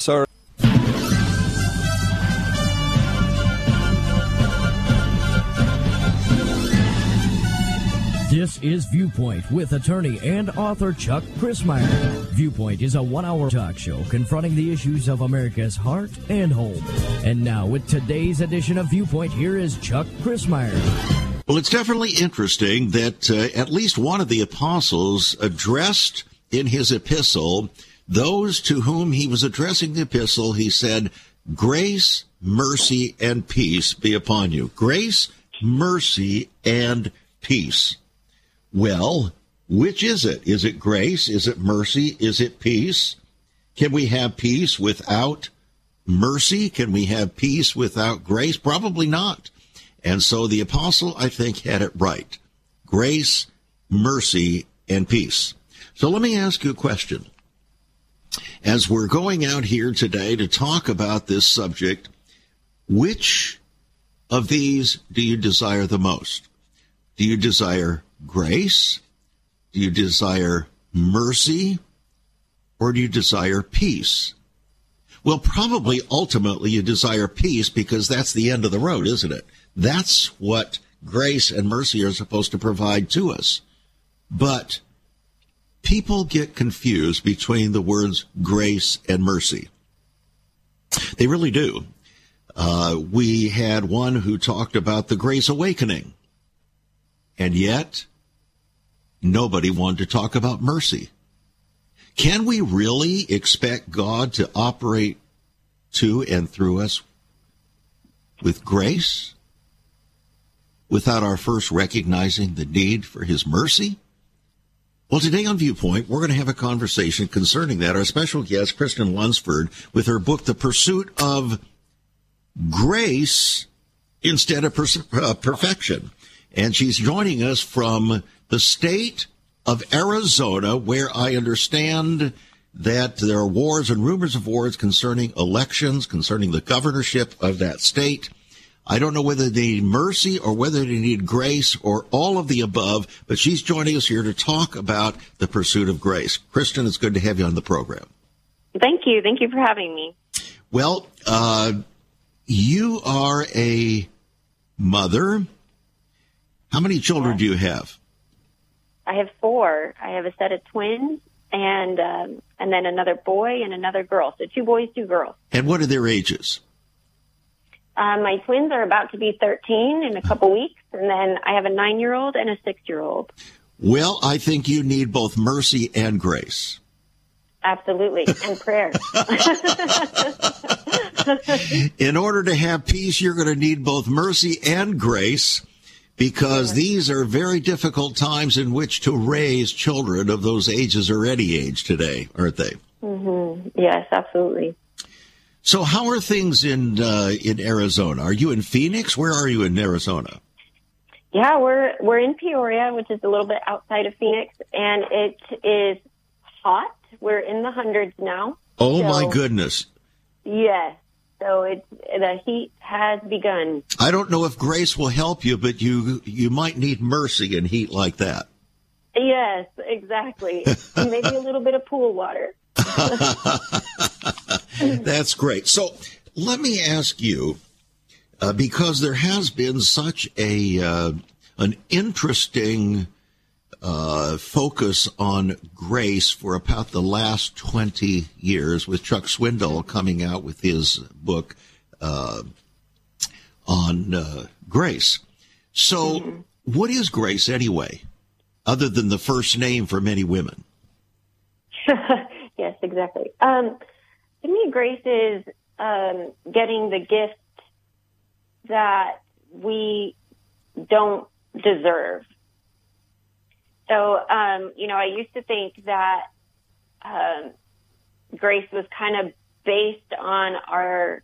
Sorry. This is Viewpoint with attorney and author Chuck Crismier. Viewpoint is a one hour talk show confronting the issues of America's heart and home. And now, with today's edition of Viewpoint, here is Chuck Crismier. Well, it's definitely interesting that uh, at least one of the apostles addressed in his epistle those to whom he was addressing the epistle. He said, Grace, mercy, and peace be upon you. Grace, mercy, and peace. Well, which is it? Is it grace? Is it mercy? Is it peace? Can we have peace without mercy? Can we have peace without grace? Probably not. And so the apostle, I think, had it right. Grace, mercy, and peace. So let me ask you a question. As we're going out here today to talk about this subject, which of these do you desire the most? Do you desire grace? Do you desire mercy? Or do you desire peace? Well, probably ultimately you desire peace because that's the end of the road, isn't it? That's what grace and mercy are supposed to provide to us. But people get confused between the words grace and mercy. They really do. Uh, we had one who talked about the grace awakening. And yet, nobody wanted to talk about mercy. Can we really expect God to operate to and through us with grace without our first recognizing the need for his mercy? Well, today on Viewpoint, we're going to have a conversation concerning that. Our special guest, Kristen Lunceford, with her book, The Pursuit of Grace Instead of uh, Perfection. And she's joining us from the state of Arizona, where I understand that there are wars and rumors of wars concerning elections, concerning the governorship of that state. I don't know whether they need mercy or whether they need grace or all of the above, but she's joining us here to talk about the pursuit of grace. Kristen, it's good to have you on the program. Thank you. Thank you for having me. Well, uh, you are a mother. How many children do you have? I have four. I have a set of twins and um, and then another boy and another girl. So two boys, two girls. And what are their ages? Uh, my twins are about to be 13 in a couple weeks, and then I have a nine year old and a six year old. Well, I think you need both mercy and grace. Absolutely, and prayer. in order to have peace, you're going to need both mercy and grace because these are very difficult times in which to raise children of those ages or any age today, aren't they? Mm-hmm. Yes, absolutely. So, how are things in uh, in Arizona? Are you in Phoenix? Where are you in Arizona? Yeah, we're we're in Peoria, which is a little bit outside of Phoenix, and it is hot. We're in the hundreds now. Oh so, my goodness! Yes, so it's the heat has begun. I don't know if grace will help you, but you you might need mercy in heat like that. Yes, exactly. Maybe a little bit of pool water. That's great. So let me ask you, uh, because there has been such a uh, an interesting uh, focus on grace for about the last twenty years, with Chuck Swindoll coming out with his book uh, on uh, grace. So, mm-hmm. what is grace anyway, other than the first name for many women? yes, exactly. Um, to me, grace is um, getting the gift that we don't deserve. So, um, you know, I used to think that um, grace was kind of based on our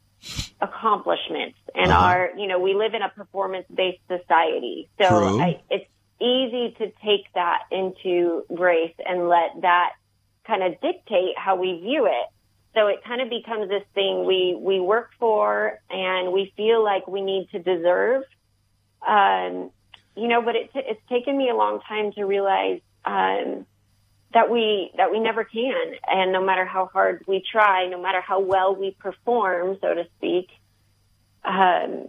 accomplishments and uh-huh. our, you know, we live in a performance based society. So I, it's easy to take that into grace and let that kind of dictate how we view it. So it kind of becomes this thing we, we work for and we feel like we need to deserve. Um, you know, but it, it's taken me a long time to realize, um, that we that we never can and no matter how hard we try no matter how well we perform so to speak um,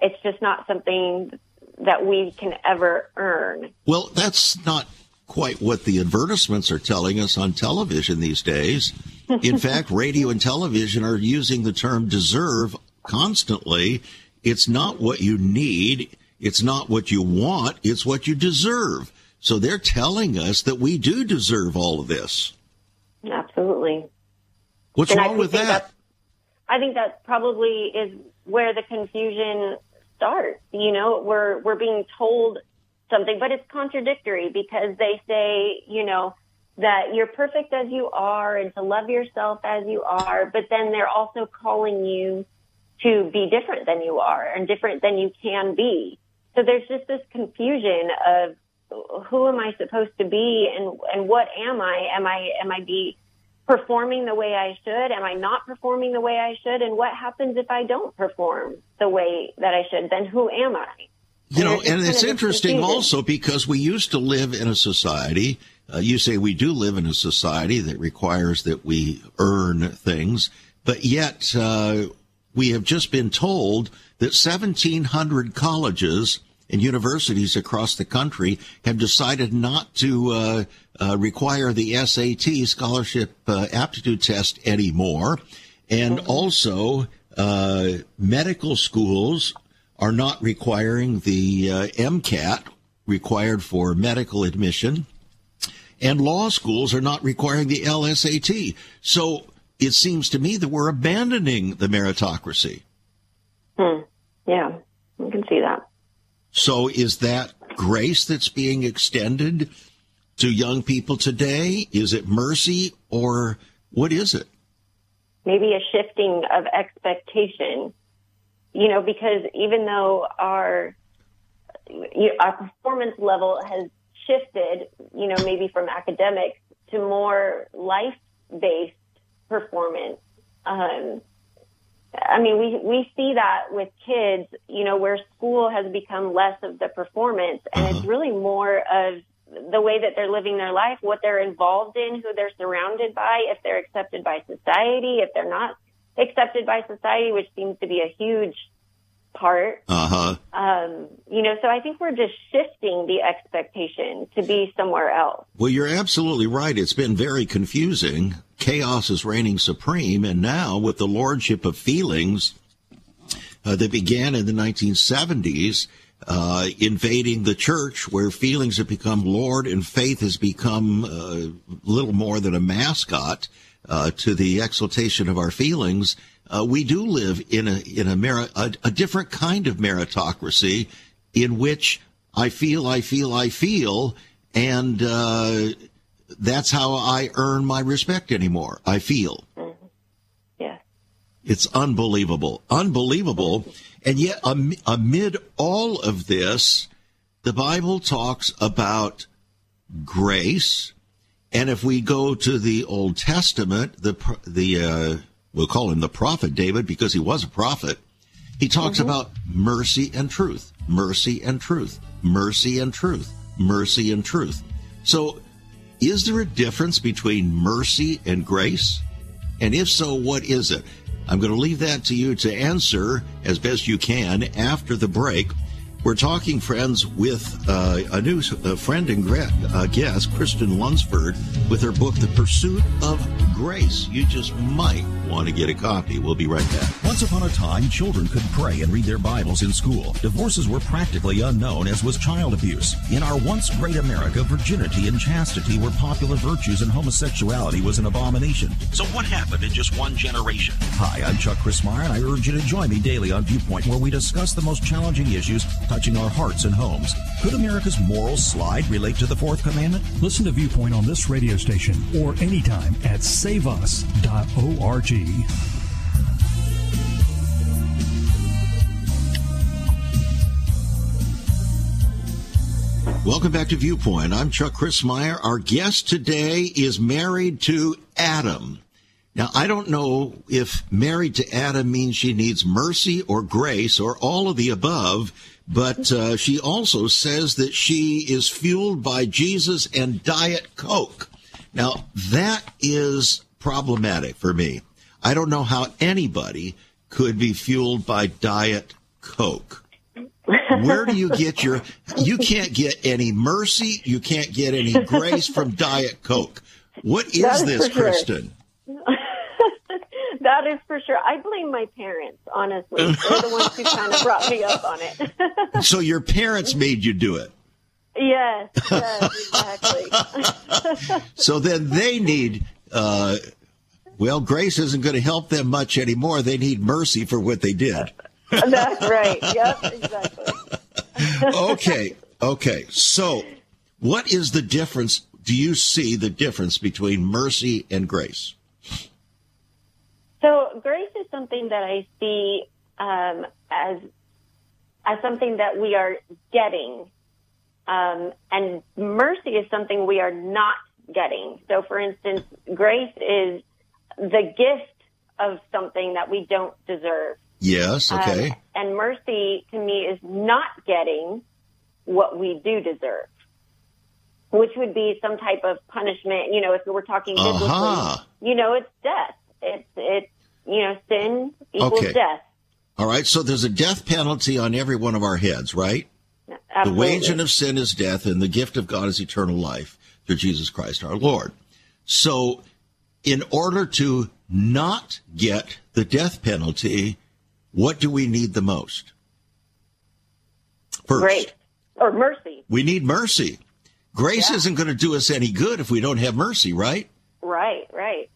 it's just not something that we can ever earn well that's not quite what the advertisements are telling us on television these days in fact radio and television are using the term deserve constantly it's not what you need it's not what you want it's what you deserve so they're telling us that we do deserve all of this. Absolutely. What's and wrong with that? I think that probably is where the confusion starts. You know, we're we're being told something, but it's contradictory because they say, you know, that you're perfect as you are and to love yourself as you are, but then they're also calling you to be different than you are and different than you can be. So there's just this confusion of who am I supposed to be and and what am I? Am I am I be performing the way I should? Am I not performing the way I should? And what happens if I don't perform the way that I should? Then who am I? You know, and it's interesting also because we used to live in a society. Uh, you say we do live in a society that requires that we earn things, but yet uh, we have just been told that 1,700 colleges and universities across the country have decided not to uh, uh, require the SAT scholarship uh, aptitude test anymore, and mm-hmm. also uh, medical schools are not requiring the uh, MCAT required for medical admission, and law schools are not requiring the LSAT. So it seems to me that we're abandoning the meritocracy. Hmm. Yeah, you can see that. So is that grace that's being extended to young people today? Is it mercy or what is it? Maybe a shifting of expectation. You know, because even though our our performance level has shifted, you know, maybe from academics to more life based performance, um, I mean, we, we see that with kids, you know, where school has become less of the performance and uh-huh. it's really more of the way that they're living their life, what they're involved in, who they're surrounded by, if they're accepted by society, if they're not accepted by society, which seems to be a huge part. Uh-huh. Um, you know, so I think we're just shifting the expectation to be somewhere else. Well, you're absolutely right. It's been very confusing. Chaos is reigning supreme, and now with the lordship of feelings uh, that began in the 1970s, uh, invading the church where feelings have become Lord and faith has become uh, little more than a mascot uh, to the exaltation of our feelings uh, we do live in a in a, merit, a, a different kind of meritocracy in which I feel, I feel, I feel, and uh, that's how I earn my respect anymore. I feel. Mm-hmm. Yeah. It's unbelievable, unbelievable, and yet am, amid all of this, the Bible talks about grace, and if we go to the Old Testament, the the uh, we'll call him the prophet David because he was a prophet. He talks mm-hmm. about mercy and truth, mercy and truth, mercy and truth, mercy and truth. So, is there a difference between mercy and grace? And if so, what is it? I'm going to leave that to you to answer as best you can after the break. We're talking, friends, with uh, a new uh, friend and uh, guest, Kristen Lunceford, with her book, The Pursuit of Grace. You just might want to get a copy. We'll be right back. Once upon a time, children could pray and read their Bibles in school. Divorces were practically unknown, as was child abuse. In our once great America, virginity and chastity were popular virtues, and homosexuality was an abomination. So, what happened in just one generation? Hi, I'm Chuck Crismier, and I urge you to join me daily on Viewpoint, where we discuss the most challenging issues touching our hearts and homes. Could America's moral slide relate to the fourth commandment? Listen to Viewpoint on this radio station or anytime at saveus.org. Welcome back to Viewpoint. I'm Chuck Crismier. Our guest today is married to Adam. Now, I don't know if married to Adam means she needs mercy or grace or all of the above, but uh, she also says that she is fueled by Jesus and Diet Coke. Now, that is problematic for me. I don't know how anybody could be fueled by Diet Coke. Where do you get your, you can't get any mercy, you can't get any grace from Diet Coke. What is, this, Kristen? sure. That is for sure. I blame my parents, honestly. They're the ones who kind of brought me up on it. So your parents made you do it. yes, yes, exactly. So then they need, uh, well, grace isn't going to help them much anymore. They need mercy for what they did. That's right. Yep, exactly. Okay. Okay. So what is the difference? Do you see the difference between mercy and grace? So grace is something that I see um, as as something that we are getting, um, and mercy is something we are not getting. So, for instance, grace is the gift of something that we don't deserve. Yes. Okay. Um, and mercy to me is not getting what we do deserve, which would be some type of punishment. You know, if we were talking biblically, Uh-huh. you know, it's death. It's it's you know, sin equals Okay. death. All right. So there's a death penalty on every one of our heads, right? The Absolutely. waging of sin is death, and the gift of God is eternal life through Jesus Christ our Lord. So, in order to not get the death penalty, what do we need the most? First, grace or mercy, we need mercy. Grace isn't going to do us any good if we don't have mercy, right? right? Right.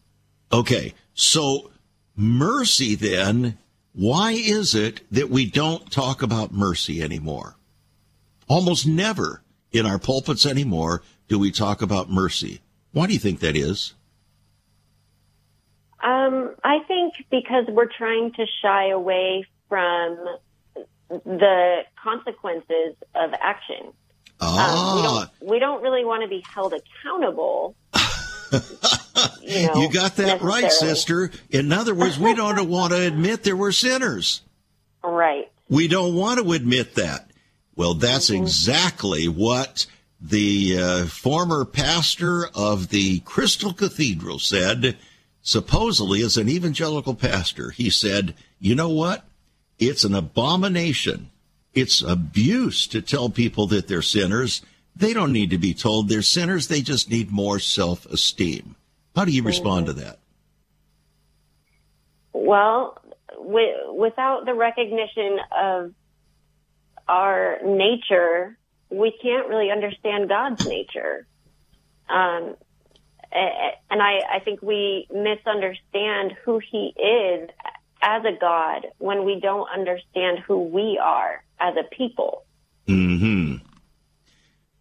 Okay, so mercy then, why is it that we don't talk about mercy anymore? Almost never in our pulpits anymore do we talk about mercy. Why do you think that is? Um, I think because we're trying to shy away from the consequences of action. Um, we Ah, don't we don't really want to be held accountable. You, know, you got that right, sister. In other words, we don't want to admit that we're sinners. Right. We don't want to admit that. Well, that's Mm-hmm. exactly what the uh, former pastor of the Crystal Cathedral said, supposedly as an evangelical pastor. He said, You know what? It's an abomination. It's abuse to tell people that they're sinners. They don't need to be told they're sinners. They just need more self esteem. How do you respond to that? Well, wi- without the recognition of our nature, we can't really understand God's nature. Um, and I, I think we misunderstand who He is as a God when we don't understand who we are as a people. hmm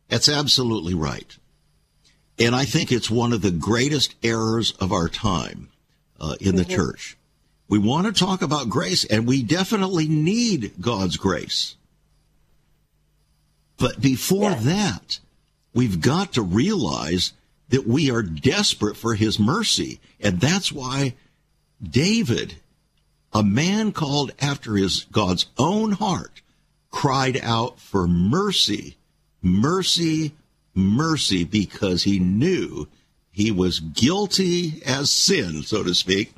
That's absolutely right. And I think it's one of the greatest errors of our time uh, in the church. We want to talk about grace, and we definitely need God's grace. But before Yes. that, we've got to realize that we are desperate for his mercy. And that's why David, a man called after his God's own heart, cried out for mercy, mercy, mercy, because he knew he was guilty as sin, so to speak.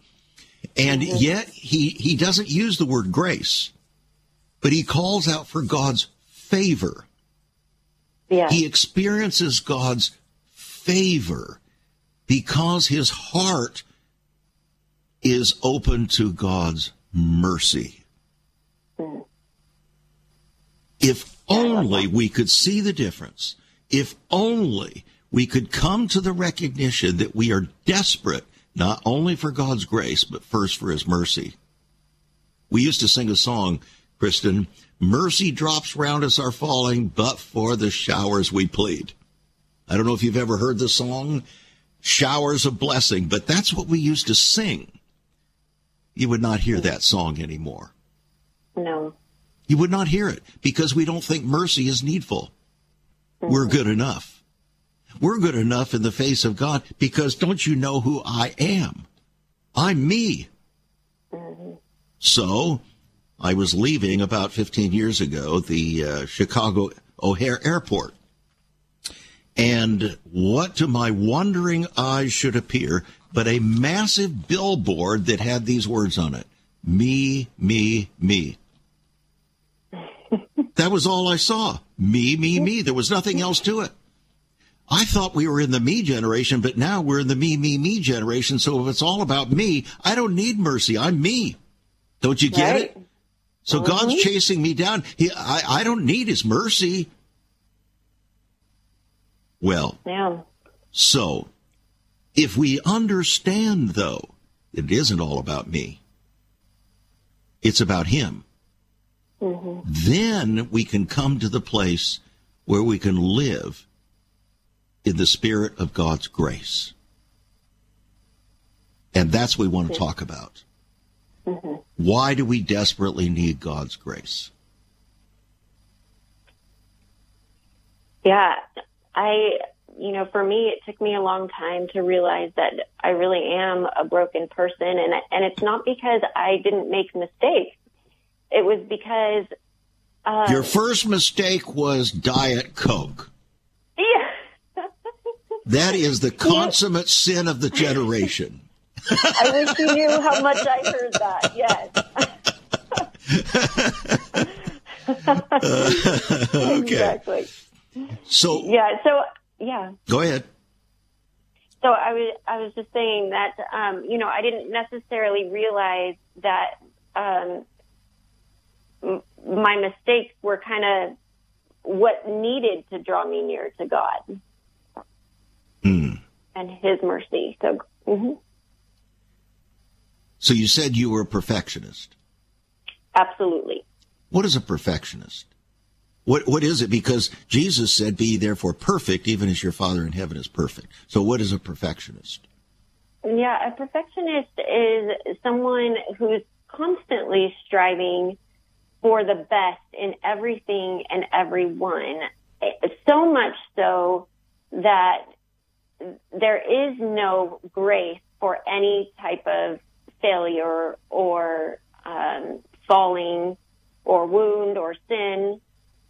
And yet he, he doesn't use the word grace, but he calls out for God's favor. Yeah. He experiences God's favor because his heart is open to God's mercy. If only we could see the difference, if only we could come to the recognition that we are desperate not only for God's grace, but first for his mercy. We used to sing a song, Kristen, mercy drops round us are falling, but for the showers we plead. I don't know if you've ever heard the song, Showers of Blessing, but that's what we used to sing. You would not hear that song anymore. no. You would not hear it because we don't think mercy is needful. We're good enough. We're good enough in the face of God because don't you know who I am? I'm me. So I was leaving about 15 years ago the uh, Chicago O'Hare Airport. And what to my wondering eyes should appear but a massive billboard that had these words on it Me, me, me. That was all I saw. Me, me, me. There was nothing else to it. I thought we were in the me generation, but now we're in the me, me, me generation. So if it's all about me, I don't need mercy. I'm me. Don't you get right. it? So mm-hmm. God's chasing me down. He, I, I don't need his mercy. Well, yeah. so if we understand, though, it isn't all about me, it's about him, mm-hmm. then we can come to the place where we can live in the spirit of God's grace. And that's what we want to talk about. Mm-hmm. Why do we desperately need God's grace? Yeah, I, you know, for me, it took me a long time to realize that I really am a broken person, and and it's not because I didn't make mistakes. It was because um, your first mistake was Diet Coke. Yeah, that is the consummate sin of the generation. I wish you knew how much I heard that. Yes. uh, okay. Exactly. So yeah. So yeah. Go ahead. So I was I was just saying that um, you know I didn't necessarily realize that um, m- my mistakes were kind of what needed to draw me near to God mm. and His mercy. So. Mm-hmm. So you said you were a perfectionist. Absolutely. What is a perfectionist? What what is it? Because Jesus said, "Be therefore perfect, even as your Father in heaven is perfect." So, what is a perfectionist? Yeah, a perfectionist is someone who's constantly striving for the best in everything and everyone. So much so that there is no grace for any type of failure or um, falling or wound or sin.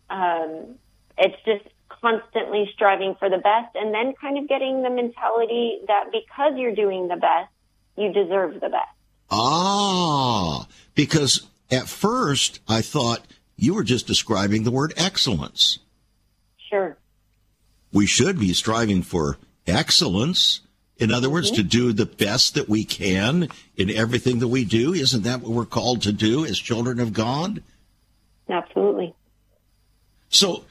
Um, it's just constantly striving for the best and then kind of getting the mentality that because you're doing the best, you deserve the best. Ah, because at first I thought you were just describing the word excellence. Sure. We should be striving for excellence. In other words, mm-hmm. to do the best that we can in everything that we do. Isn't that what we're called to do as children of God? Absolutely. So,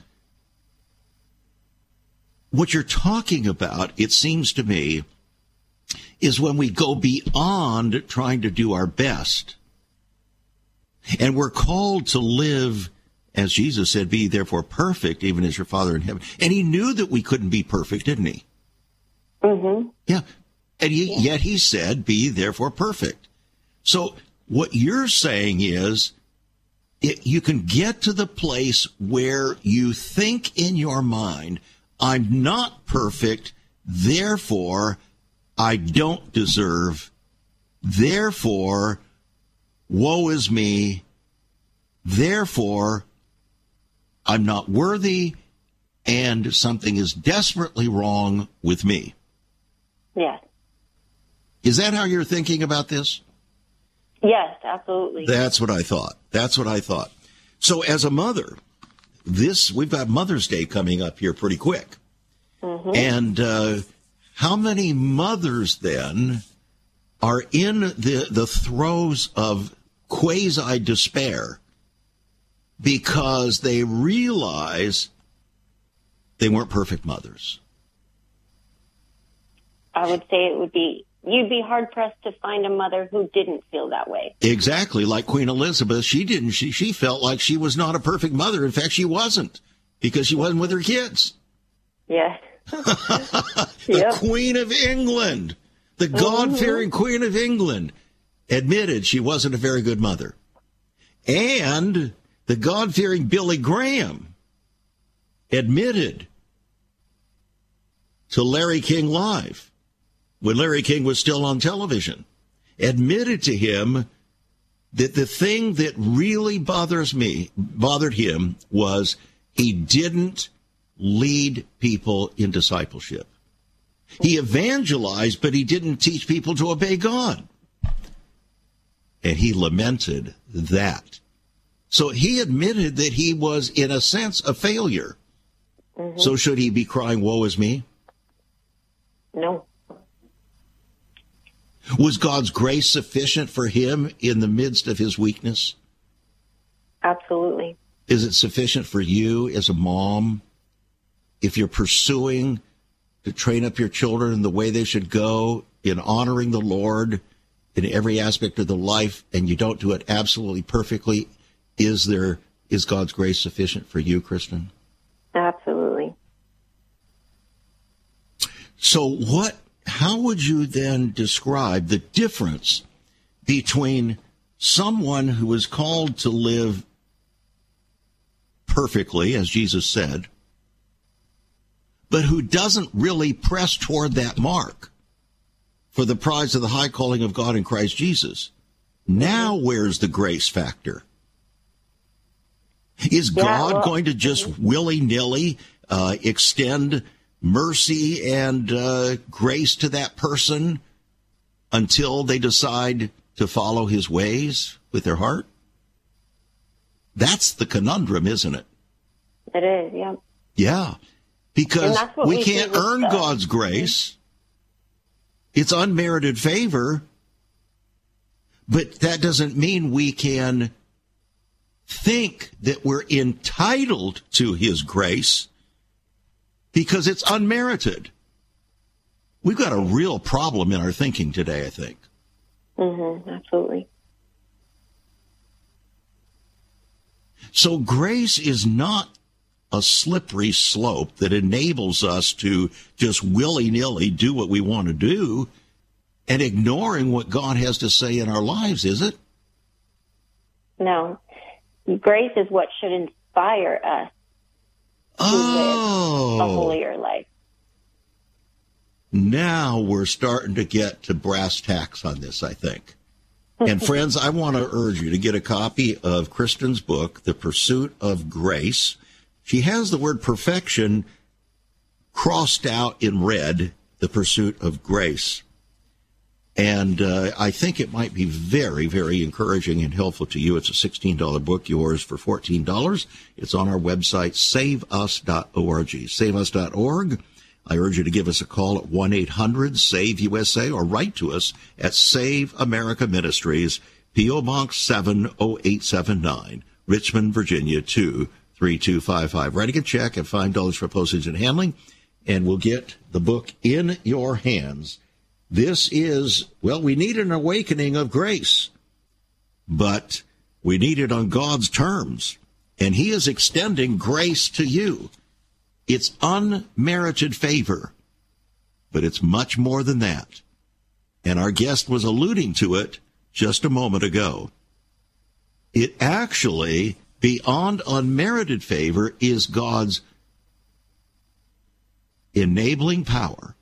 what you're talking about, it seems to me, is when we go beyond trying to do our best. And we're called to live, as Jesus said, be therefore perfect, even as your Father in heaven. And he knew that we couldn't be perfect, didn't he? Mm-hmm. Yeah. And he, yeah. yet he said, be therefore perfect. So what you're saying is, it, you can get to the place where you think in your mind, I'm not perfect, therefore I don't deserve, therefore woe is me, therefore I'm not worthy, and something is desperately wrong with me. Yes. Is that how you're thinking about this? Yes, absolutely. That's what I thought. That's what I thought. So as a mother, this we've got Mother's Day coming up here pretty quick. Mm-hmm. And uh, how many mothers then are in the the throes of quasi despair because they realize they weren't perfect mothers? I would say it would be you'd be hard pressed to find a mother who didn't feel that way. Exactly, like Queen Elizabeth, she didn't. She she felt like she was not a perfect mother. In fact, she wasn't because she wasn't with her kids. Yeah. the yep. Queen of England, the mm-hmm. God fearing. Queen of England, admitted she wasn't a very good mother, and the God fearing Billy Graham admitted to Larry King Live when Larry King was still on television, admitted to him that the thing that really bothers me, bothered him, was he didn't lead people in discipleship. He evangelized, but he didn't teach people to obey God. And he lamented that. So he admitted that he was, in a sense, a failure. Mm-hmm. So should he be crying, Woe is me? No. Was God's grace sufficient for him in the midst of his weakness? Absolutely. Is it sufficient for you as a mom if you're pursuing to train up your children in the way they should go in honoring the Lord in every aspect of the life and you don't do it absolutely perfectly? Is there is God's grace sufficient for you, Kristen? Absolutely. So what how would you then describe the difference between someone who is called to live perfectly, as Jesus said, but who doesn't really press toward that mark for the prize of the high calling of God in Christ Jesus? Now, where's the grace factor? Is yeah, God well, going to just willy nilly uh, extend mercy and uh, grace to that person until they decide to follow his ways with their heart? That's the conundrum, isn't it? It is, yeah. Yeah. Because we, we, can't earn God's grace. It's unmerited favor. But that doesn't mean we can think that we're entitled to his grace because it's unmerited. We've got a real problem in our thinking today, I think. Mm-hmm, absolutely. So grace is not a slippery slope that enables us to just willy nilly do what we want to do and ignoring what God has to say in our lives, is it? No. Grace is what should inspire us oh. live a oh. holier life. Now we're starting to get to brass tacks on this, I think. And friends, I want to urge you to get a copy of Kristen's book, The Pursuit of Grace. She has the word perfection crossed out in red, The Pursuit of Grace. And uh, I think it might be very, very encouraging and helpful to you. It's a $16 book, yours for $14. It's on our website, saveus.org. Saveus.org. I urge you to give us a call at 1-800-SAVE-USA or write to us at Save America Ministries, P.O. Box 70879, Richmond, Virginia 23255. Writing a check at $5 for postage and handling, and we'll get the book in your hands this is, well, we need an awakening of grace, but we need it on God's terms. And He is extending grace to you. It's unmerited favor, but it's much more than that. And our guest was alluding to it just a moment ago. It actually, beyond unmerited favor, is God's enabling power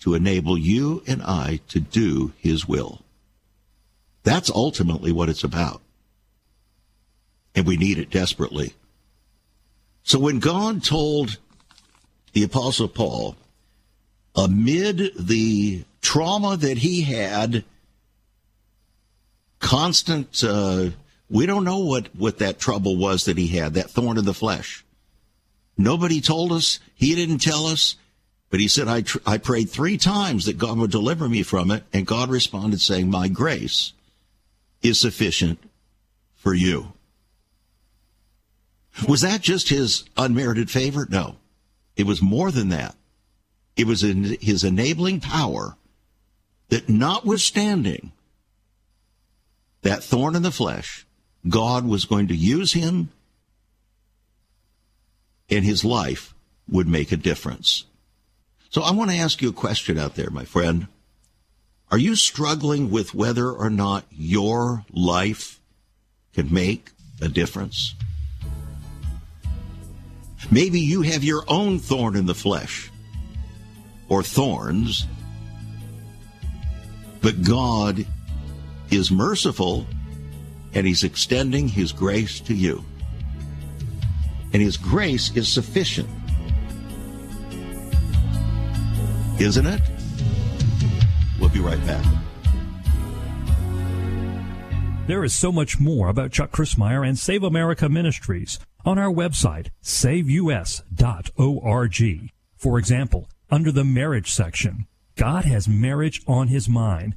to enable you and I to do His will. That's ultimately what it's about. And we need it desperately. So when God told the Apostle Paul, amid the trauma that he had, constant, uh, we don't know what, what that trouble was that he had, that thorn in the flesh. Nobody told us. He didn't tell us. But he said, I, tr- I prayed three times that God would deliver me from it. And God responded saying, My grace is sufficient for you. Was that just his unmerited favor? No. It was more than that. It was in his enabling power that notwithstanding that thorn in the flesh, God was going to use him and his life would make a difference. So I want to ask you a question out there, my friend. Are you struggling with whether or not your life can make a difference? Maybe you have your own thorn in the flesh or thorns, but God is merciful and He's extending His grace to you. and His grace is sufficient. Isn't it? We'll be right back. There is so much more about Chuck Crismier and Save America Ministries on our website, saveus.org. For example, under the marriage section, God has marriage on his mind.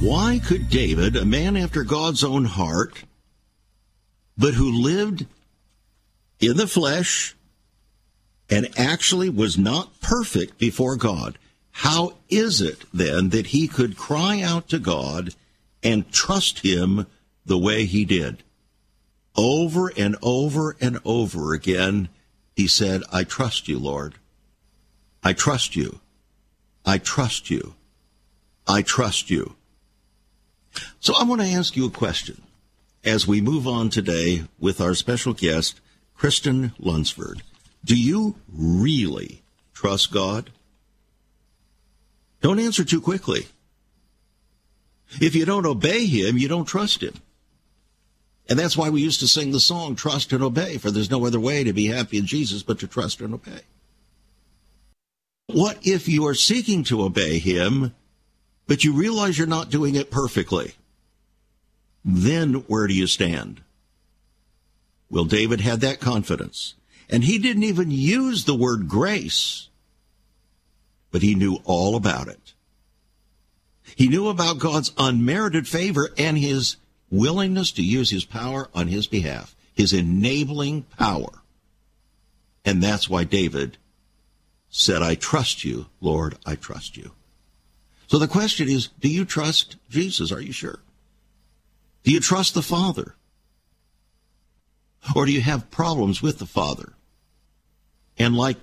Why could David, a man after God's own heart, but who lived in the flesh and actually was not perfect before God, how is it then that he could cry out to God and trust him the way he did? Over and over and over again, he said, I trust you, Lord. I trust you. I trust you. I trust you. So I want to ask you a question as we move on today with our special guest, Kristen Lunceford. Do you really trust God? Don't answer too quickly. If you don't obey Him, you don't trust Him. And that's why we used to sing the song, Trust and Obey, for there's no other way to be happy in Jesus but to trust and obey. What if you are seeking to obey Him, but you realize you're not doing it perfectly. Then where do you stand? Well, David had that confidence. And he didn't even use the word grace, but he knew all about it. He knew about God's unmerited favor and his willingness to use his power on his behalf, his enabling power. And that's why David said, I trust you, Lord, I trust you. So the question is, do you trust Jesus? Are you sure? Do you trust the Father? Or do you have problems with the Father? And like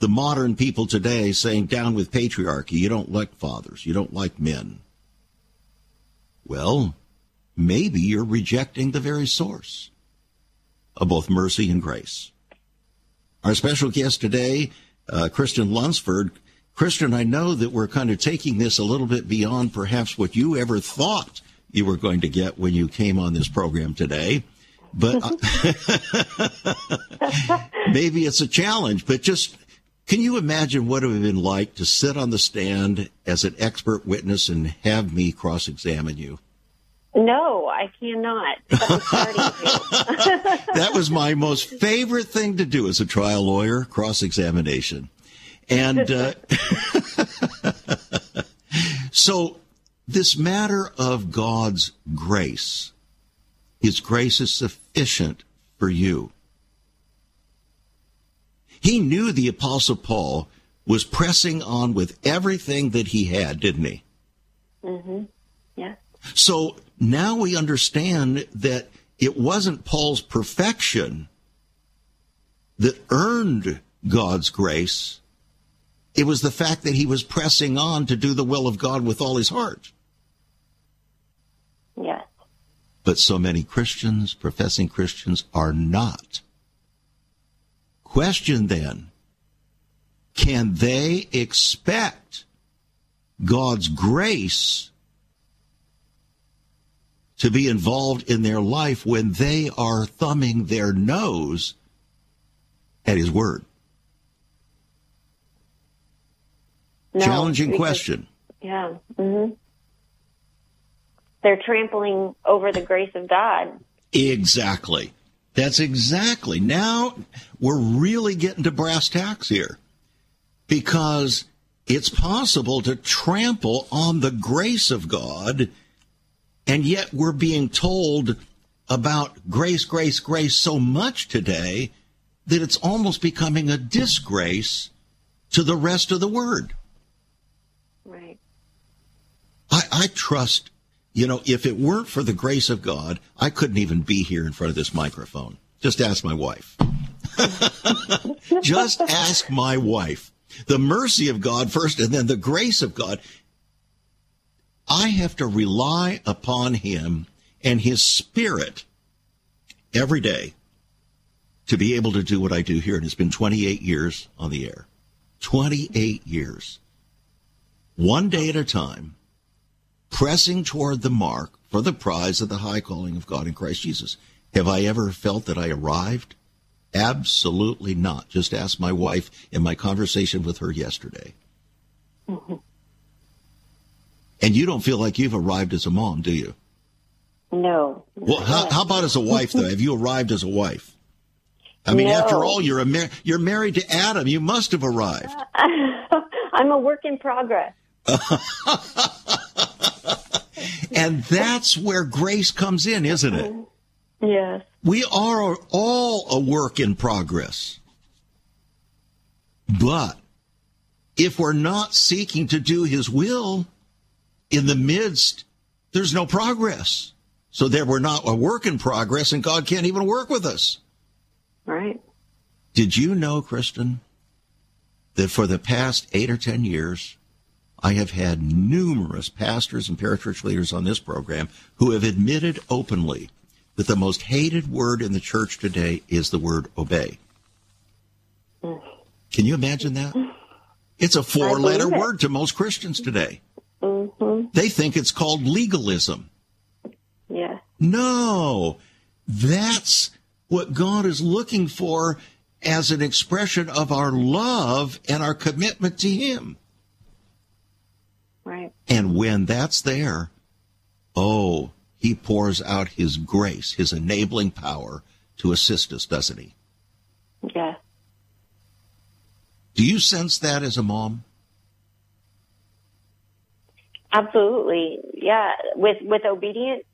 the modern people today saying down with patriarchy, you don't like fathers, you don't like men. Well, maybe you're rejecting the very source of both mercy and grace. Our special guest today, uh, Kristen Lunceford, Kristen, I know that we're kind of taking this a little bit beyond perhaps what you ever thought you were going to get when you came on this program today. But maybe it's a challenge, but just can you imagine what it would have been like to sit on the stand as an expert witness and have me cross examine you? No, I cannot. that was my most favorite thing to do as a trial lawyer cross examination. And uh, so, this matter of God's grace, His grace is sufficient for you. He knew the Apostle Paul was pressing on with everything that he had, didn't he? Mm-hmm. Yeah. So now we understand that it wasn't Paul's perfection that earned God's grace. It was the fact that he was pressing on to do the will of God with all his heart. Yes. But so many Christians, professing Christians, are not. Question then, can they expect God's grace to be involved in their life when they are thumbing their nose at His Word? No, Challenging because- question. Yeah. hmm They're trampling over the grace of God. Exactly. That's exactly. Now we're really getting to brass tacks here because it's possible to trample on the grace of God And yet we're being told about grace, grace, grace so much today that it's almost becoming a disgrace to the rest of the word. I, I trust, you know, if it weren't for the grace of God, I couldn't even be here in front of this microphone. Just ask my wife. Just ask my wife. The mercy of God first and then the grace of God. I have to rely upon Him and His Spirit every day to be able to do what I do here. And it's been 28 years on the air. 28 years. One day at a time, pressing toward the mark for the prize of the high calling of God in Christ Jesus. Have I ever felt that I arrived? Absolutely not. Just ask my wife in my conversation with her yesterday. Mm-hmm. And you don't feel like you've arrived as a mom, do you? No. Well, how, how about as a wife, though? Have you arrived as a wife? I mean, no. after all, you're a mar- you're married to Adam. You must have arrived. I'm a work in progress. and that's where grace comes in, isn't it? Yes. We are all a work in progress. But if we're not seeking to do his will in the midst, there's no progress. So there we're not a work in progress and God can't even work with us. Right. Did you know, Kristen, that for the past eight or ten years, I have had numerous pastors and parachurch leaders on this program who have admitted openly that the most hated word in the church today is the word obey. Can you imagine that? It's a four letter word to most Christians today. Mm-hmm. They think it's called legalism. Yeah. No, that's what God is looking for as an expression of our love and our commitment to Him. Right. And when that's there, oh, He pours out His grace, His enabling power to assist us, doesn't He? Yeah. Do you sense that as a mom? Absolutely. Yeah. With with obedience.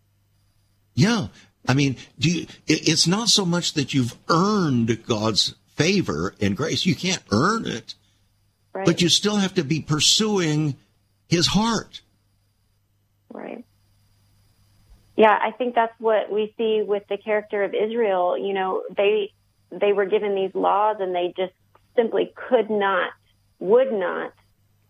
Yeah. I mean, do you, it's not so much that you've earned God's favor and grace. You can't earn it. Right. But you still have to be pursuing his heart. Right. Yeah, I think that's what we see with the character of Israel. You know, they they were given these laws and they just simply could not, would not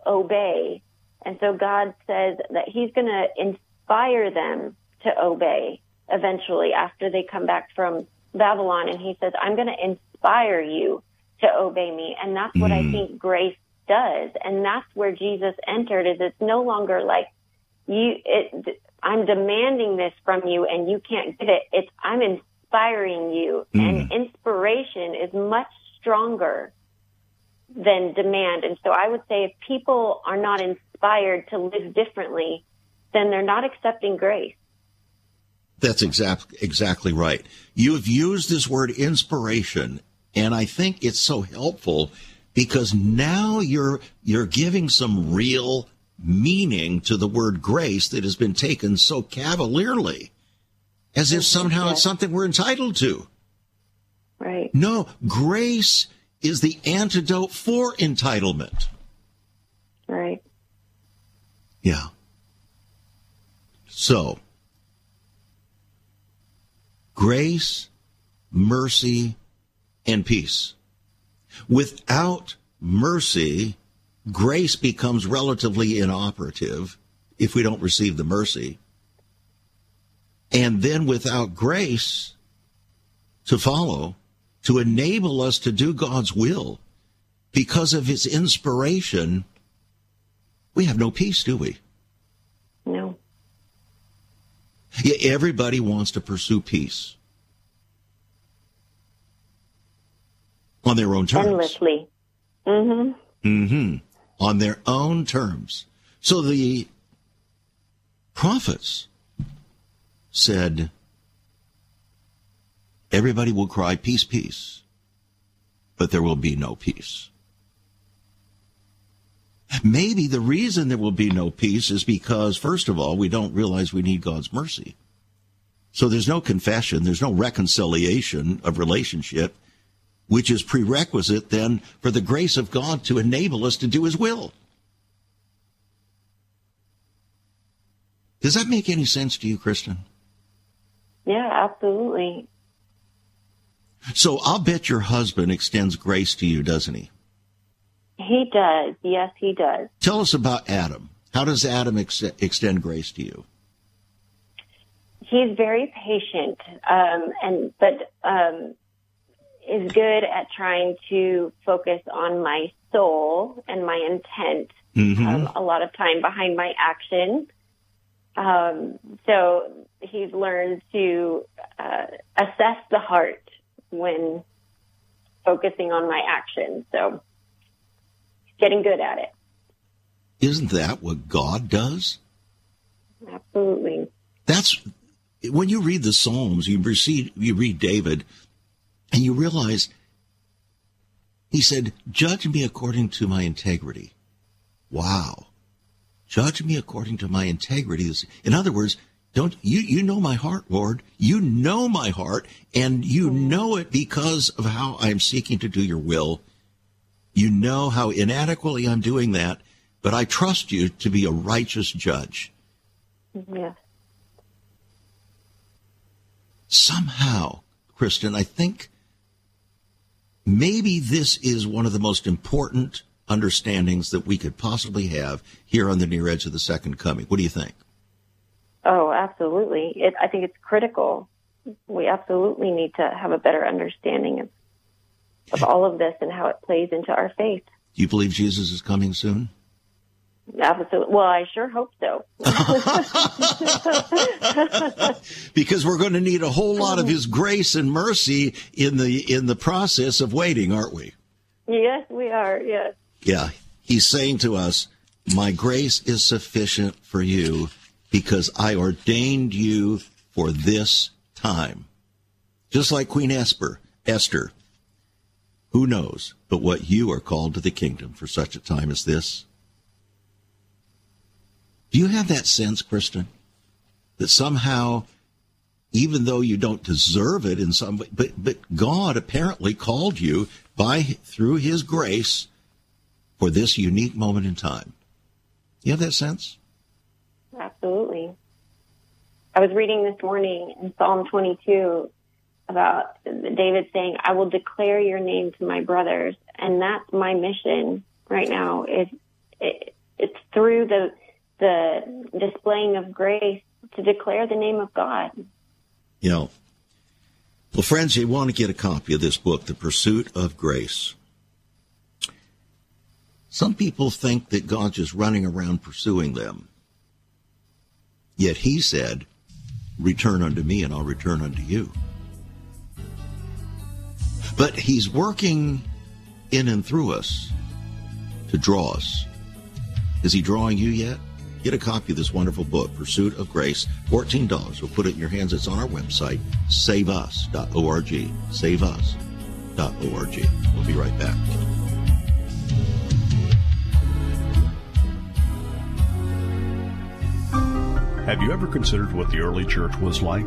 obey. And so God says that He's going to inspire them to obey eventually after they come back from Babylon. And He says, I'm going to inspire you to obey me. And that's what mm. I think grace does. And that's where Jesus entered is it's no longer like you, it, I'm demanding this from you and you can't get it. It's I'm inspiring you mm. and inspiration is much stronger than demand. And so I would say if people are not inspired to live differently, then they're not accepting grace. That's exactly exactly right. You have used this word inspiration, and I think it's so helpful because now you're you're giving some real meaning to the word grace that has been taken so cavalierly, as if somehow it's something we're entitled to. Right. No, grace is the antidote for entitlement. Right. Yeah. So, grace, mercy, and peace. Without mercy, grace becomes relatively inoperative if we don't receive the mercy. And then without grace to follow, to enable us to do God's will because of his inspiration, we have no peace, do we? No. Yeah, everybody wants to pursue peace on their own terms. Endlessly. Mm-hmm. Mm-hmm. On their own terms. So the prophets said, Everybody will cry, peace, peace, but there will be no peace. Maybe the reason there will be no peace is because, first of all, we don't realize we need God's mercy. So there's no confession, there's no reconciliation of relationship, which is prerequisite then for the grace of God to enable us to do His will. Does that make any sense to you, Kristen? Yeah, absolutely. So I'll bet your husband extends grace to you, doesn't he? He does. Yes, he does. Tell us about Adam. How does Adam ex- extend grace to you? He's very patient, um, and but um, is good at trying to focus on my soul and my intent. Mm-hmm. Um, a lot of time behind my action. Um, so he's learned to uh, assess the heart when focusing on my action. So getting good at it. Isn't that what God does? Absolutely. That's when you read the Psalms, you read, you read David, and you realize he said, Judge me according to my integrity. Wow. Judge me according to my integrity. In other words, don't you you know my heart, Lord. You know my heart, and you know it because of how I'm seeking to do your will. You know how inadequately I'm doing that, but I trust you to be a righteous judge. Yes. Somehow, Kristen, I think maybe this is one of the most important understandings that we could possibly have here on the near edge of the second coming. What do you think? Oh, absolutely. It, I think it's critical. We absolutely need to have a better understanding of, of all of this and how it plays into our faith. Do you believe Jesus is coming soon? Absolutely. Well, I sure hope so. because we're going to need a whole lot of His grace and mercy in the in the process of waiting, aren't we? Yes, we are. Yes. Yeah, He's saying to us, "My grace is sufficient for you, because I ordained you for this time." Just like Queen Esther, Esther. Who knows but what you are called to the kingdom for such a time as this? Do you have that sense, Kristen, that somehow, even though you don't deserve it in some way, but but God apparently called you by through His grace for this unique moment in time? You have that sense? Absolutely. I was reading this morning in Psalm 22 about David saying, "I will declare your name to my brothers," and that's my mission right now. Is it, it's through the the displaying of grace to declare the name of God. You know, well, friends, you want to get a copy of this book, The Pursuit of Grace. Some people think that God's just running around pursuing them. Yet he said, Return unto me, and I'll return unto you. But he's working in and through us to draw us. Is he drawing you yet? Get a copy of this wonderful book, Pursuit of Grace. $14. We'll put it in your hands. It's on our website, saveus.org. Saveus.org. We'll be right back. Have you ever considered what the early church was like?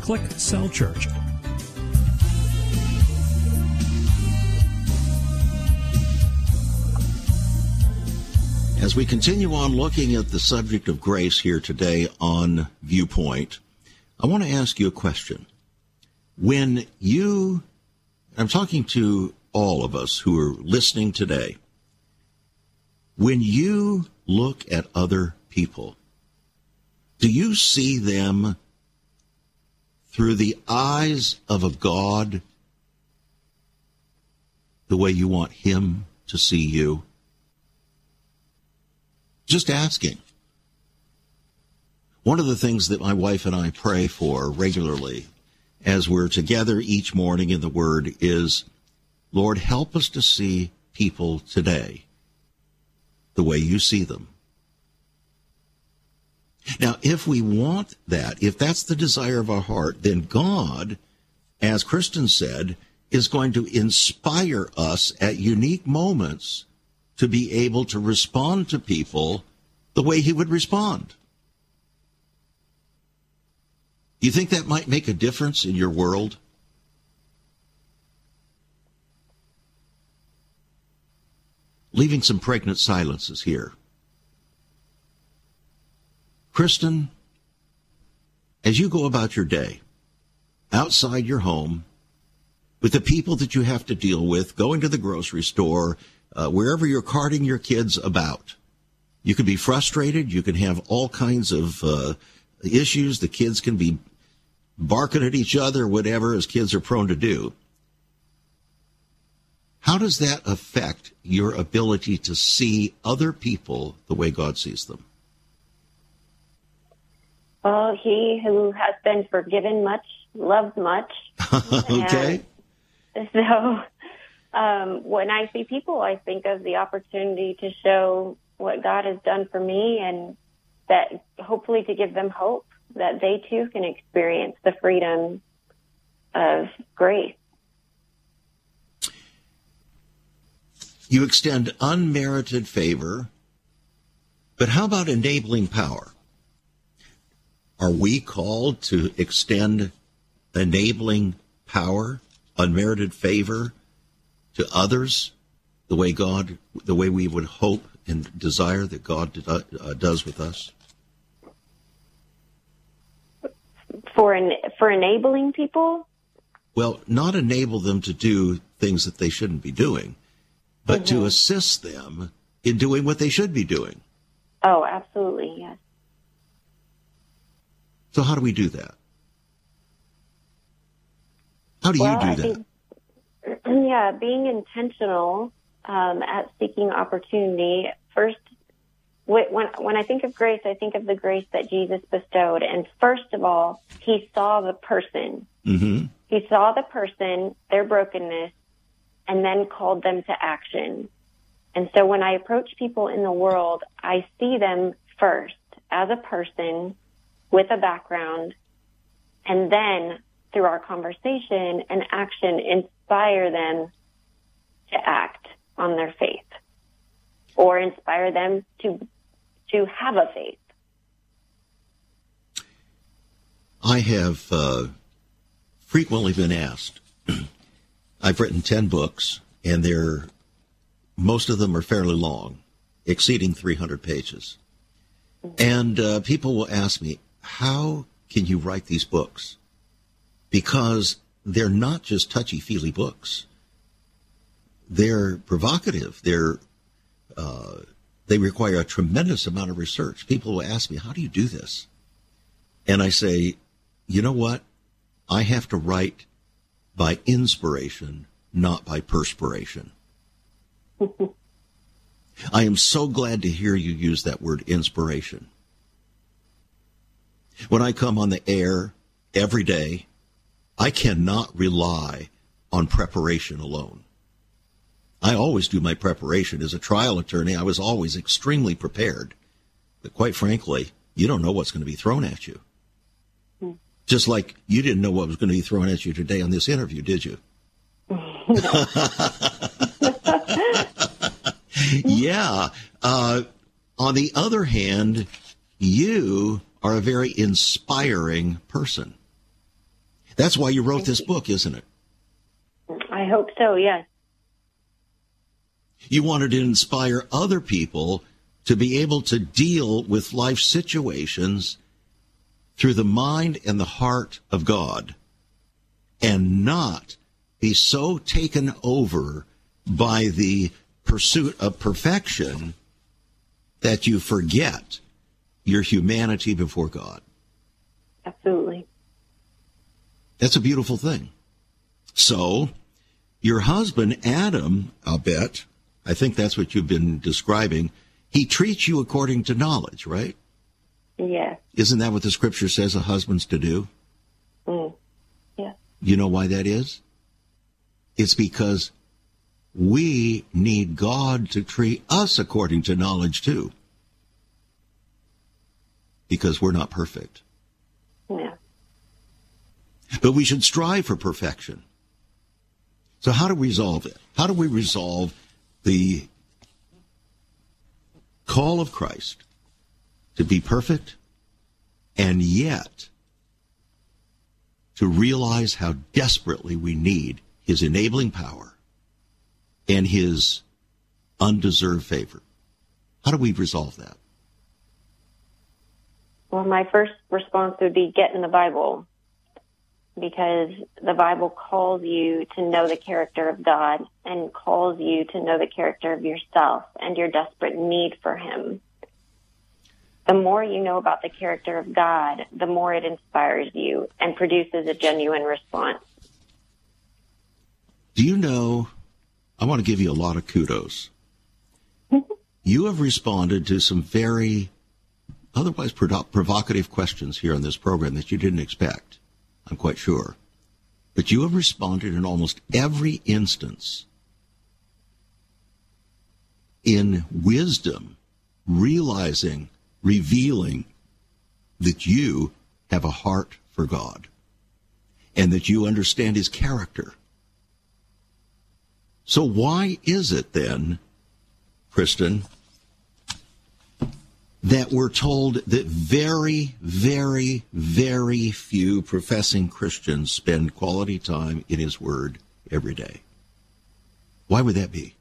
Click Cell Church. As we continue on looking at the subject of grace here today on Viewpoint, I want to ask you a question. When you, I'm talking to all of us who are listening today, when you look at other people, do you see them through the eyes of a God the way you want Him to see you? Just asking. One of the things that my wife and I pray for regularly as we're together each morning in the Word is, Lord, help us to see people today the way you see them. Now, if we want that, if that's the desire of our heart, then God, as Kristen said, is going to inspire us at unique moments to be able to respond to people the way he would respond. You think that might make a difference in your world? Leaving some pregnant silences here. Kristen, as you go about your day, outside your home, with the people that you have to deal with, going to the grocery store, uh, wherever you're carting your kids about, you can be frustrated. You can have all kinds of uh, issues. The kids can be barking at each other, whatever, as kids are prone to do. How does that affect your ability to see other people the way God sees them? Well, he who has been forgiven much loves much. okay. And so um, when I see people, I think of the opportunity to show what God has done for me and that hopefully to give them hope that they too can experience the freedom of grace. You extend unmerited favor, but how about enabling power? Are we called to extend enabling power, unmerited favor to others the way God, the way we would hope and desire that God uh, does with us? For en- for enabling people? Well, not enable them to do things that they shouldn't be doing, but mm-hmm. to assist them in doing what they should be doing. Oh, absolutely, yes. So how do we do that? How do well, you do that? Think, yeah, being intentional um, at seeking opportunity. First, when when I think of grace, I think of the grace that Jesus bestowed. And first of all, He saw the person. Mm-hmm. He saw the person, their brokenness, and then called them to action. And so when I approach people in the world, I see them first as a person with a background, and then through our conversation and action, inspire them to act on their faith or inspire them to to have a faith. I have uh, frequently been asked. I've written ten books, and they're most of them are fairly long, exceeding 300 pages. And uh, people will ask me, how can you write these books? Because they're not just touchy feely books. They're provocative. They're uh, they require a tremendous amount of research. People will ask me, "How do you do this?" And I say, "You know what? I have to write by inspiration, not by perspiration." I am so glad to hear you use that word inspiration. When I come on the air every day, I cannot rely on preparation alone. I always do my preparation. As a trial attorney, I was always extremely prepared. But quite frankly, you don't know what's going to be thrown at you. Hmm. Just like you didn't know what was going to be thrown at you today on this interview, did you? yeah. Uh, on the other hand, you are a very inspiring person. That's why you wrote Thank this you. book, isn't it? I hope so, yes. You wanted to inspire other people to be able to deal with life situations through the mind and the heart of God and not be so taken over by the pursuit of perfection that you forget your humanity before God. Absolutely. That's a beautiful thing. So, your husband, Adam, I'll bet, I think that's what you've been describing, he treats you according to knowledge, right? Yes. Isn't that what the scripture says a husband's to do? Mm. Yeah. You know why that is? It's because we need God to treat us according to knowledge too. Because we're not perfect. Yeah. But we should strive for perfection. So how do we resolve it? How do we resolve the call of Christ to be perfect and yet to realize how desperately we need his enabling power and his undeserved favor. How do we resolve that? Well, my first response would be get in the Bible because the Bible calls you to know the character of God and calls you to know the character of yourself and your desperate need for Him. The more you know about the character of God, the more it inspires you and produces a genuine response. Do you know? I want to give you a lot of kudos. you have responded to some very otherwise provocative questions here on this program that you didn't expect. I'm quite sure. But you have responded in almost every instance in wisdom, realizing, revealing that you have a heart for God and that you understand his character. So why is it then, Kristen, that we're told that very, very, very few professing Christians spend quality time in His Word every day. Why would that be?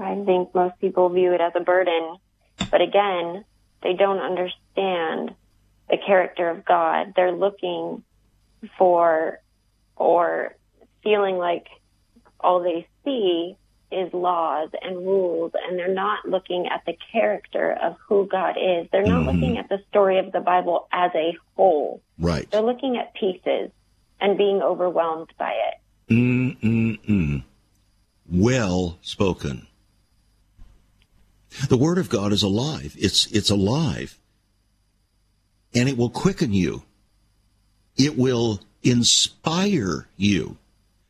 I think most people view it as a burden, but again, they don't understand the character of God. They're looking for or feeling like all they see is laws and rules and they're not looking at the character of who God is. They're not mm-hmm. looking at the story of the Bible as a whole. Right. They're looking at pieces and being overwhelmed by it. Mm-mm-mm. Well spoken. The Word of God is alive. It's, it's alive. And it will quicken you. It will inspire you.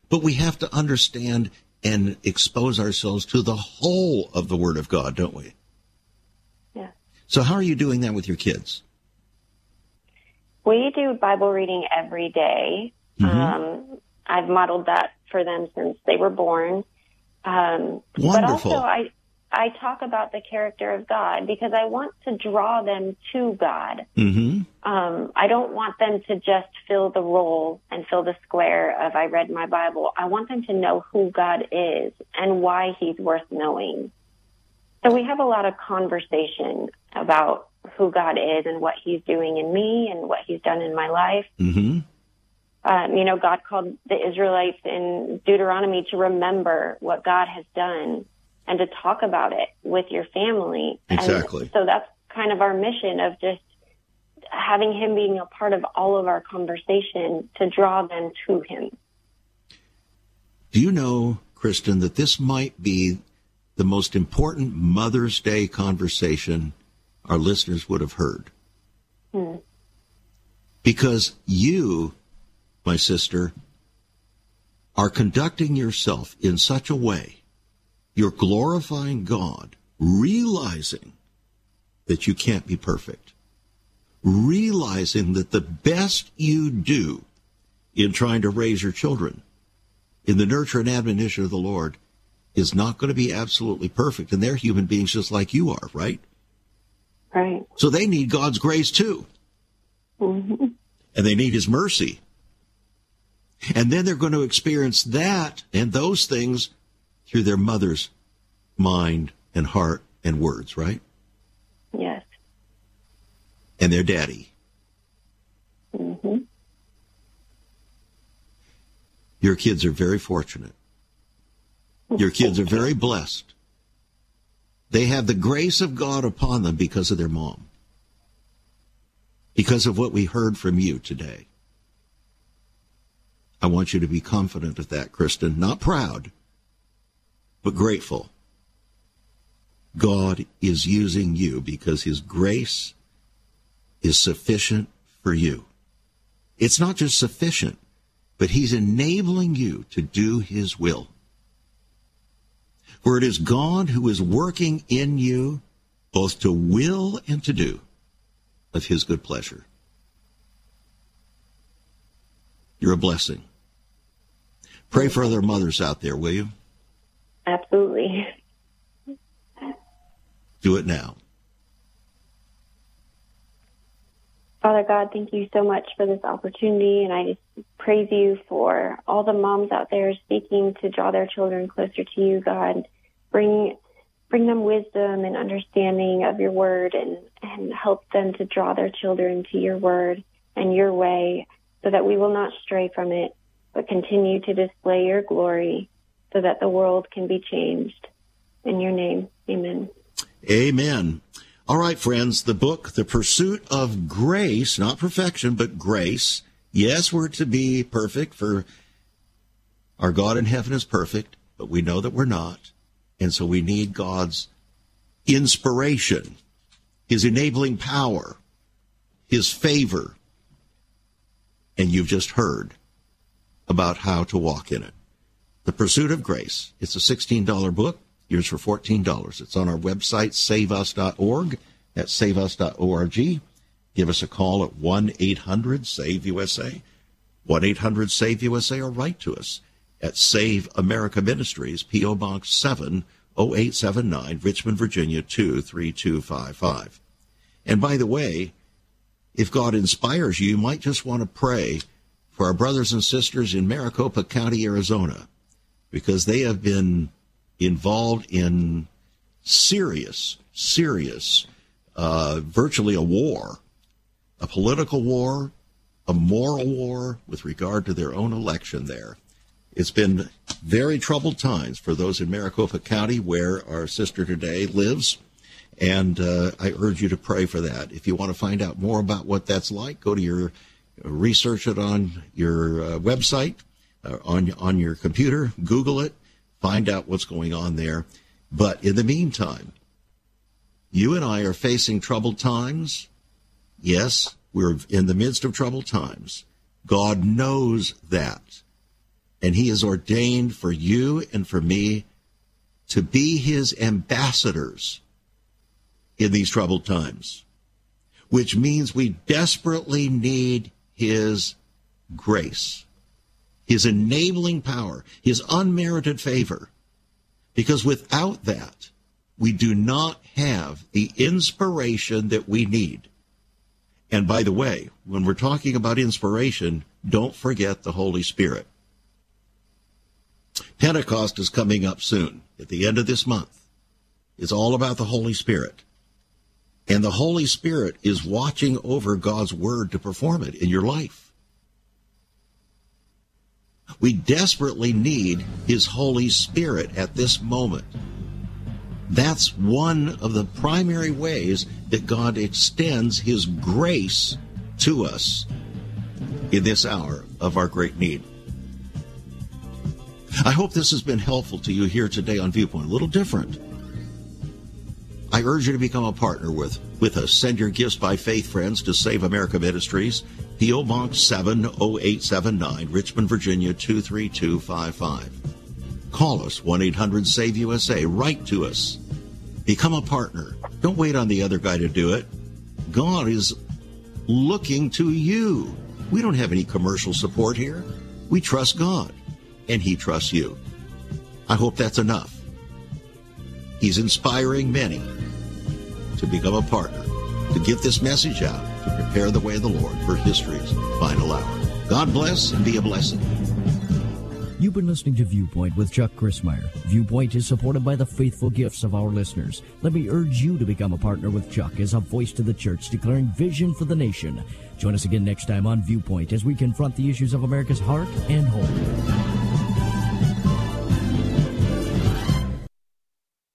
But we have to understand and expose ourselves to the whole of the Word of God, don't we? Yeah. So, how are you doing that with your kids? We do Bible reading every day. Mm-hmm. Um, I've modeled that for them since they were born. Um, Wonderful. But also, I I talk about the character of God because I want to draw them to God. Mm-hmm. Um, I don't want them to just fill the role and fill the square of I read my Bible. I want them to know who God is and why He's worth knowing. So we have a lot of conversation about who God is and what He's doing in me and what He's done in my life. Mm-hmm. Um, you know, God called the Israelites in Deuteronomy to remember what God has done and to talk about it with your family. Exactly. And so that's kind of our mission of just having him being a part of all of our conversation to draw them to him. Do you know, Kristen, that this might be the most important Mother's Day conversation our listeners would have heard? Hmm. Because you, my sister, are conducting yourself in such a way you're glorifying God, realizing that you can't be perfect, realizing that the best you do in trying to raise your children in the nurture and admonition of the Lord is not going to be absolutely perfect. And they're human beings just like you are, right? Right. So they need God's grace too. Mm-hmm. And they need His mercy. And then they're going to experience that and those things through their mother's mind and heart and words, right? Yes. And their daddy. Mm-hmm. Your kids are very fortunate. Your kids are very blessed. They have the grace of God upon them because of their mom, because of what we heard from you today. I want you to be confident of that, Kristen. Not proud, but grateful. God is using you because His grace is sufficient for you. It's not just sufficient, but He's enabling you to do His will. For it is God who is working in you both to will and to do of his good pleasure. You're a blessing. Pray for other mothers out there, will you? Absolutely. Do it now. Father God, thank you so much for this opportunity, and I just praise you for all the moms out there seeking to draw their children closer to you, God. Bring bring them wisdom and understanding of your word and, and help them to draw their children to your word and your way so that we will not stray from it, but continue to display your glory so that the world can be changed. In your name, amen. Amen. All right, friends, the book, The Pursuit of Grace, not perfection, but grace. Yes, we're to be perfect, for our God in heaven is perfect, but we know that we're not. And so we need God's inspiration, His enabling power, His favor. And you've just heard about how to walk in it. The Pursuit of Grace. It's a $16 book. Yours for $14. It's on our website, saveus.org. That's saveus.org. Give us a call at 1 800 SAVE USA, 1 800 SAVE USA, or write to us at Save America Ministries, P.O. Box 70879, Richmond, Virginia 23255. And by the way, if God inspires you, you might just want to pray for our brothers and sisters in Maricopa County, Arizona, because they have been involved in serious, serious, uh, virtually a war, a political war, a moral war with regard to their own election there. It's been very troubled times for those in Maricopa County where our sister today lives. And uh, I urge you to pray for that. If you want to find out more about what that's like, go to your research it on your uh, website, uh, Uh, on on your computer, Google it, find out what's going on there. But in the meantime, you and I are facing troubled times. Yes, we're in the midst of troubled times. God knows that. And He has ordained for you and for me to be His ambassadors in these troubled times, which means we desperately need His grace. His enabling power, His unmerited favor. Because without that, we do not have the inspiration that we need. And by the way, when we're talking about inspiration, don't forget the Holy Spirit. Pentecost is coming up soon, at the end of this month. It's all about the Holy Spirit. And the Holy Spirit is watching over God's Word to perform it in your life. We desperately need His Holy Spirit at this moment. That's one of the primary ways that God extends His grace to us in this hour of our great need. I hope this has been helpful to you here today on Viewpoint. A little different. I urge you to become a partner with, with us. Send your gifts by faith, friends, to Save America Ministries, P.O. Box 70879, Richmond, Virginia 23255. Call us 1 800 SAVE USA. Write to us. Become a partner. Don't wait on the other guy to do it. God is looking to you. We don't have any commercial support here. We trust God, and He trusts you. I hope that's enough. He's inspiring many to become a partner, to get this message out, to prepare the way of the Lord for history's final hour. God bless and be a blessing. You've been listening to Viewpoint with Chuck Crismier. Viewpoint is supported by the faithful gifts of our listeners. Let me urge you to become a partner with Chuck as a voice to the church declaring vision for the nation. Join us again next time on Viewpoint as we confront the issues of America's heart and home.